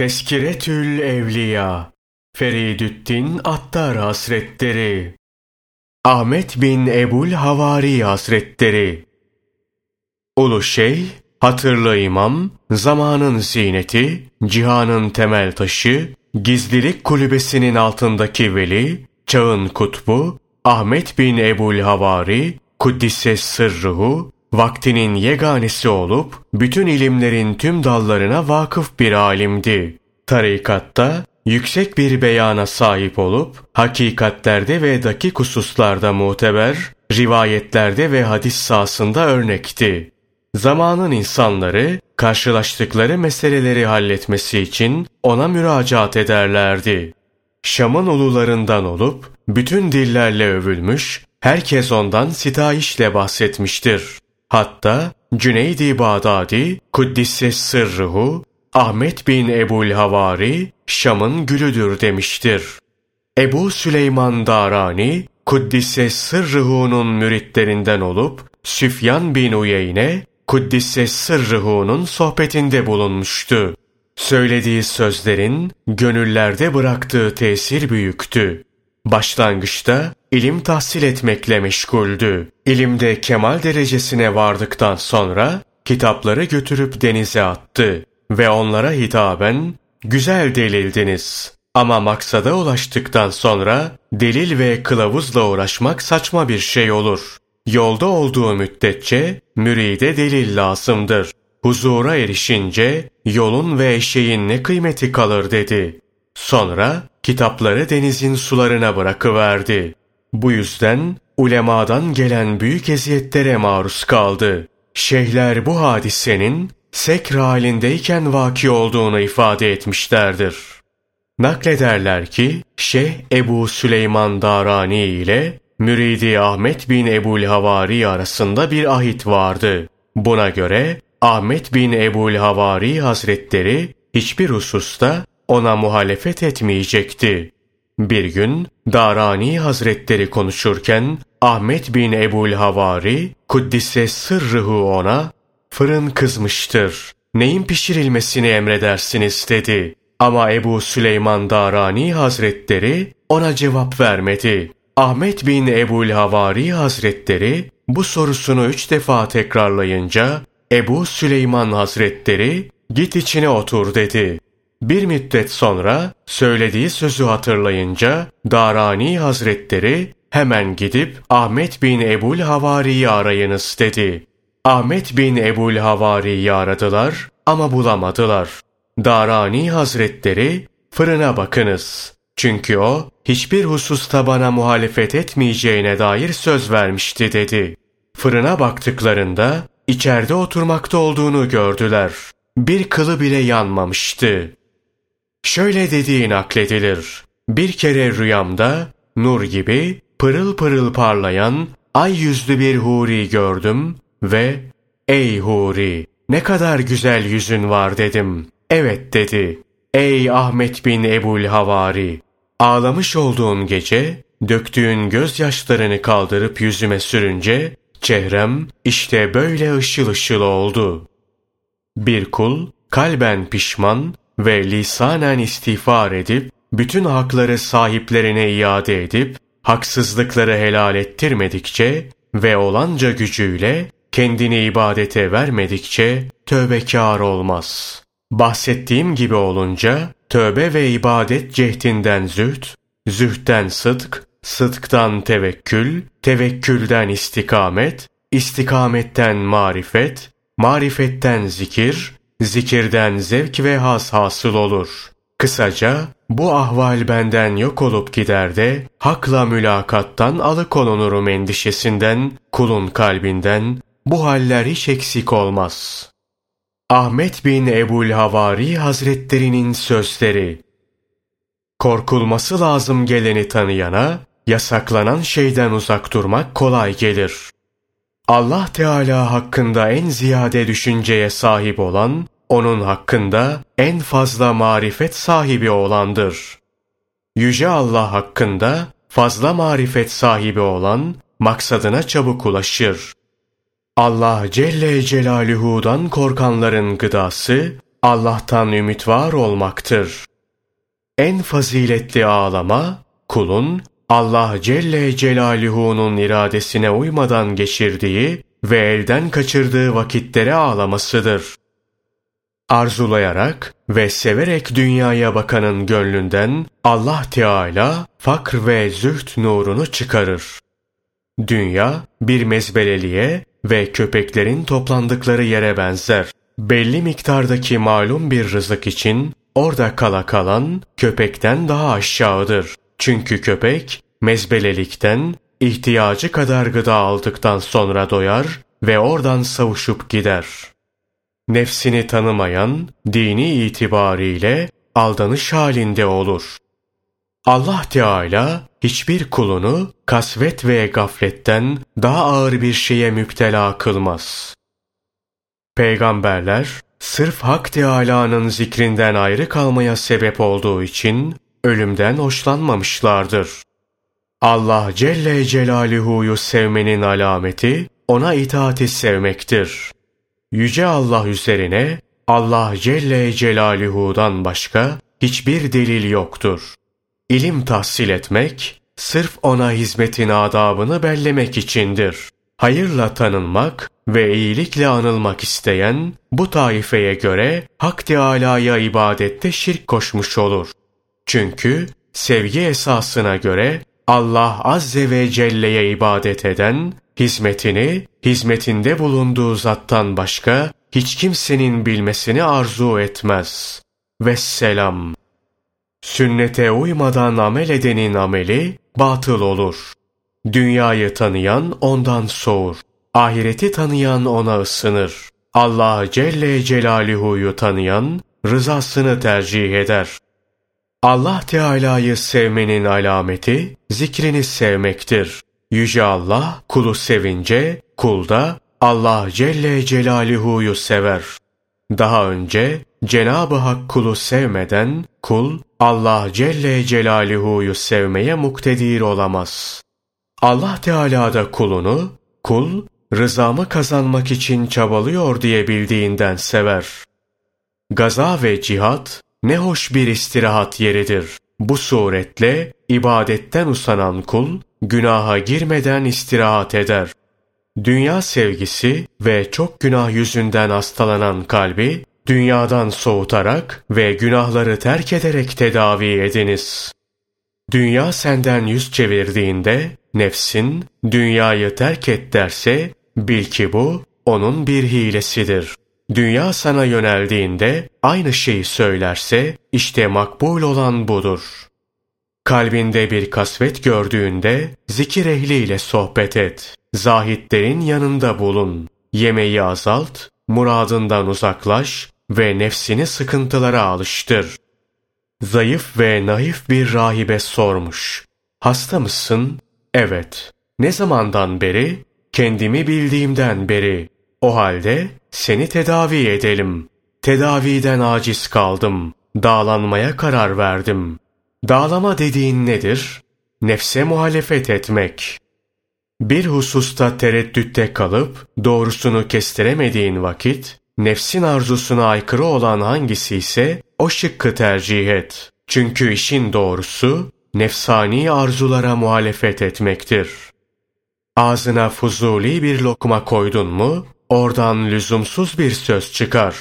Teskiretül Evliya Feridüddin Attar Hazretleri Ahmet bin Ebul Havari Hazretleri Ulu Şeyh, hatırlı imam, zamanın zineti, cihanın temel taşı, gizlilik kulübesinin altındaki veli, çağın kutbu, Ahmet bin Ebul Havari, Kuddise sırruhu, vaktinin yeganesi olup bütün ilimlerin tüm dallarına vakıf bir alimdi. Tarikatta yüksek bir beyana sahip olup hakikatlerde ve dakik hususlarda muteber, rivayetlerde ve hadis sahasında örnekti. Zamanın insanları karşılaştıkları meseleleri halletmesi için ona müracaat ederlerdi. Şam'ın ulularından olup bütün dillerle övülmüş, herkes ondan sitayişle bahsetmiştir. Hatta Cüneydi Bağdadi, Kuddisse Sırruhu, Ahmet bin Ebul Havari, Şam'ın gülüdür demiştir. Ebu Süleyman Darani, Kuddisse Sırruhu'nun müritlerinden olup, Süfyan bin Uyeyne, Kuddisse Sırruhu'nun sohbetinde bulunmuştu. Söylediği sözlerin gönüllerde bıraktığı tesir büyüktü. Başlangıçta ilim tahsil etmekle meşguldü. İlimde kemal derecesine vardıktan sonra kitapları götürüp denize attı ve onlara hitaben güzel delildiniz. Ama maksada ulaştıktan sonra delil ve kılavuzla uğraşmak saçma bir şey olur. Yolda olduğu müddetçe müride delil lazımdır. Huzura erişince yolun ve eşeğin ne kıymeti kalır dedi. Sonra kitapları denizin sularına bırakıverdi. Bu yüzden ulemadan gelen büyük eziyetlere maruz kaldı. Şeyhler bu hadisenin sekr halindeyken vaki olduğunu ifade etmişlerdir. Naklederler ki Şeyh Ebu Süleyman Darani ile müridi Ahmet bin Ebul Havari arasında bir ahit vardı. Buna göre Ahmet bin Ebul Havari Hazretleri hiçbir hususta ona muhalefet etmeyecekti. Bir gün Darani Hazretleri konuşurken Ahmet bin Ebul Havari Kuddise sırrıhu ona fırın kızmıştır. Neyin pişirilmesini emredersiniz dedi. Ama Ebu Süleyman Darani Hazretleri ona cevap vermedi. Ahmet bin Ebul Havari Hazretleri bu sorusunu üç defa tekrarlayınca Ebu Süleyman Hazretleri git içine otur dedi. Bir müddet sonra söylediği sözü hatırlayınca Darani Hazretleri hemen gidip Ahmet bin Ebul Havari'yi arayınız dedi. Ahmet bin Ebul Havari'yi aradılar ama bulamadılar. Darani Hazretleri fırına bakınız. Çünkü o hiçbir hususta bana muhalefet etmeyeceğine dair söz vermişti dedi. Fırına baktıklarında içeride oturmakta olduğunu gördüler. Bir kılı bile yanmamıştı. Şöyle dediği nakledilir. Bir kere rüyamda nur gibi pırıl pırıl parlayan ay yüzlü bir huri gördüm ve ''Ey huri ne kadar güzel yüzün var'' dedim. ''Evet'' dedi. ''Ey Ahmet bin Ebul Havari ağlamış olduğun gece döktüğün gözyaşlarını kaldırıp yüzüme sürünce çehrem işte böyle ışıl ışıl oldu.'' Bir kul kalben pişman ve lisanen istiğfar edip, bütün hakları sahiplerine iade edip, haksızlıkları helal ettirmedikçe ve olanca gücüyle kendini ibadete vermedikçe tövbekar olmaz. Bahsettiğim gibi olunca tövbe ve ibadet cehdinden zühd, zühden sıdk, sıdktan tevekkül, tevekkülden istikamet, istikametten marifet, marifetten zikir, Zikirden zevk ve haz hasıl olur. Kısaca bu ahval benden yok olup gider de hakla mülakattan alıkonunurum endişesinden, kulun kalbinden bu haller hiç eksik olmaz. Ahmet bin Ebul Havari Hazretlerinin sözleri Korkulması lazım geleni tanıyana, yasaklanan şeyden uzak durmak kolay gelir. Allah Teala hakkında en ziyade düşünceye sahip olan, onun hakkında en fazla marifet sahibi olandır. Yüce Allah hakkında fazla marifet sahibi olan maksadına çabuk ulaşır. Allah Celle Celaluhu'dan korkanların gıdası, Allah'tan ümit var olmaktır. En faziletli ağlama, kulun Allah Celle Celaluhu'nun iradesine uymadan geçirdiği ve elden kaçırdığı vakitlere ağlamasıdır. Arzulayarak ve severek dünyaya bakanın gönlünden Allah Teala fakr ve züht nurunu çıkarır. Dünya bir mezbeleliğe ve köpeklerin toplandıkları yere benzer. Belli miktardaki malum bir rızık için orada kala kalan köpekten daha aşağıdır. Çünkü köpek mezbelelikten ihtiyacı kadar gıda aldıktan sonra doyar ve oradan savuşup gider. Nefsini tanımayan dini itibariyle aldanış halinde olur. Allah Teala hiçbir kulunu kasvet ve gafletten daha ağır bir şeye müptela kılmaz. Peygamberler sırf Hak Teâlâ'nın zikrinden ayrı kalmaya sebep olduğu için ölümden hoşlanmamışlardır. Allah Celle Celaluhu'yu sevmenin alameti ona itaati sevmektir. Yüce Allah üzerine Allah Celle Celaluhu'dan başka hiçbir delil yoktur. İlim tahsil etmek, sırf ona hizmetin adabını bellemek içindir. Hayırla tanınmak ve iyilikle anılmak isteyen, bu taifeye göre Hak Teâlâ'ya ibadette şirk koşmuş olur. Çünkü sevgi esasına göre Allah Azze ve Celle'ye ibadet eden, hizmetini, hizmetinde bulunduğu zattan başka hiç kimsenin bilmesini arzu etmez. Vesselam. Sünnete uymadan amel edenin ameli batıl olur. Dünyayı tanıyan ondan soğur. Ahireti tanıyan ona ısınır. Allah Celle Celaluhu'yu tanıyan rızasını tercih eder. Allah Teala'yı sevmenin alameti zikrini sevmektir. Yüce Allah kulu sevince kul da Allah Celle Celaluhu'yu sever. Daha önce Cenab-ı Hak kulu sevmeden kul Allah Celle Celaluhu'yu sevmeye muktedir olamaz. Allah Teala da kulunu kul rızamı kazanmak için çabalıyor diye bildiğinden sever. Gaza ve cihat ne hoş bir istirahat yeridir. Bu suretle ibadetten usanan kul günaha girmeden istirahat eder. Dünya sevgisi ve çok günah yüzünden hastalanan kalbi dünyadan soğutarak ve günahları terk ederek tedavi ediniz. Dünya senden yüz çevirdiğinde nefsin dünyayı terk et derse bil ki bu onun bir hilesidir. Dünya sana yöneldiğinde aynı şeyi söylerse işte makbul olan budur. Kalbinde bir kasvet gördüğünde zikir ehliyle sohbet et. Zahitlerin yanında bulun. Yemeği azalt, muradından uzaklaş ve nefsini sıkıntılara alıştır. Zayıf ve naif bir rahibe sormuş. Hasta mısın? Evet. Ne zamandan beri? Kendimi bildiğimden beri. O halde seni tedavi edelim. Tedaviden aciz kaldım. Dağlanmaya karar verdim. Dağlama dediğin nedir? Nefse muhalefet etmek. Bir hususta tereddütte kalıp doğrusunu kestiremediğin vakit, nefsin arzusuna aykırı olan hangisi ise o şıkkı tercih et. Çünkü işin doğrusu nefsani arzulara muhalefet etmektir. Ağzına fuzuli bir lokma koydun mu, oradan lüzumsuz bir söz çıkar.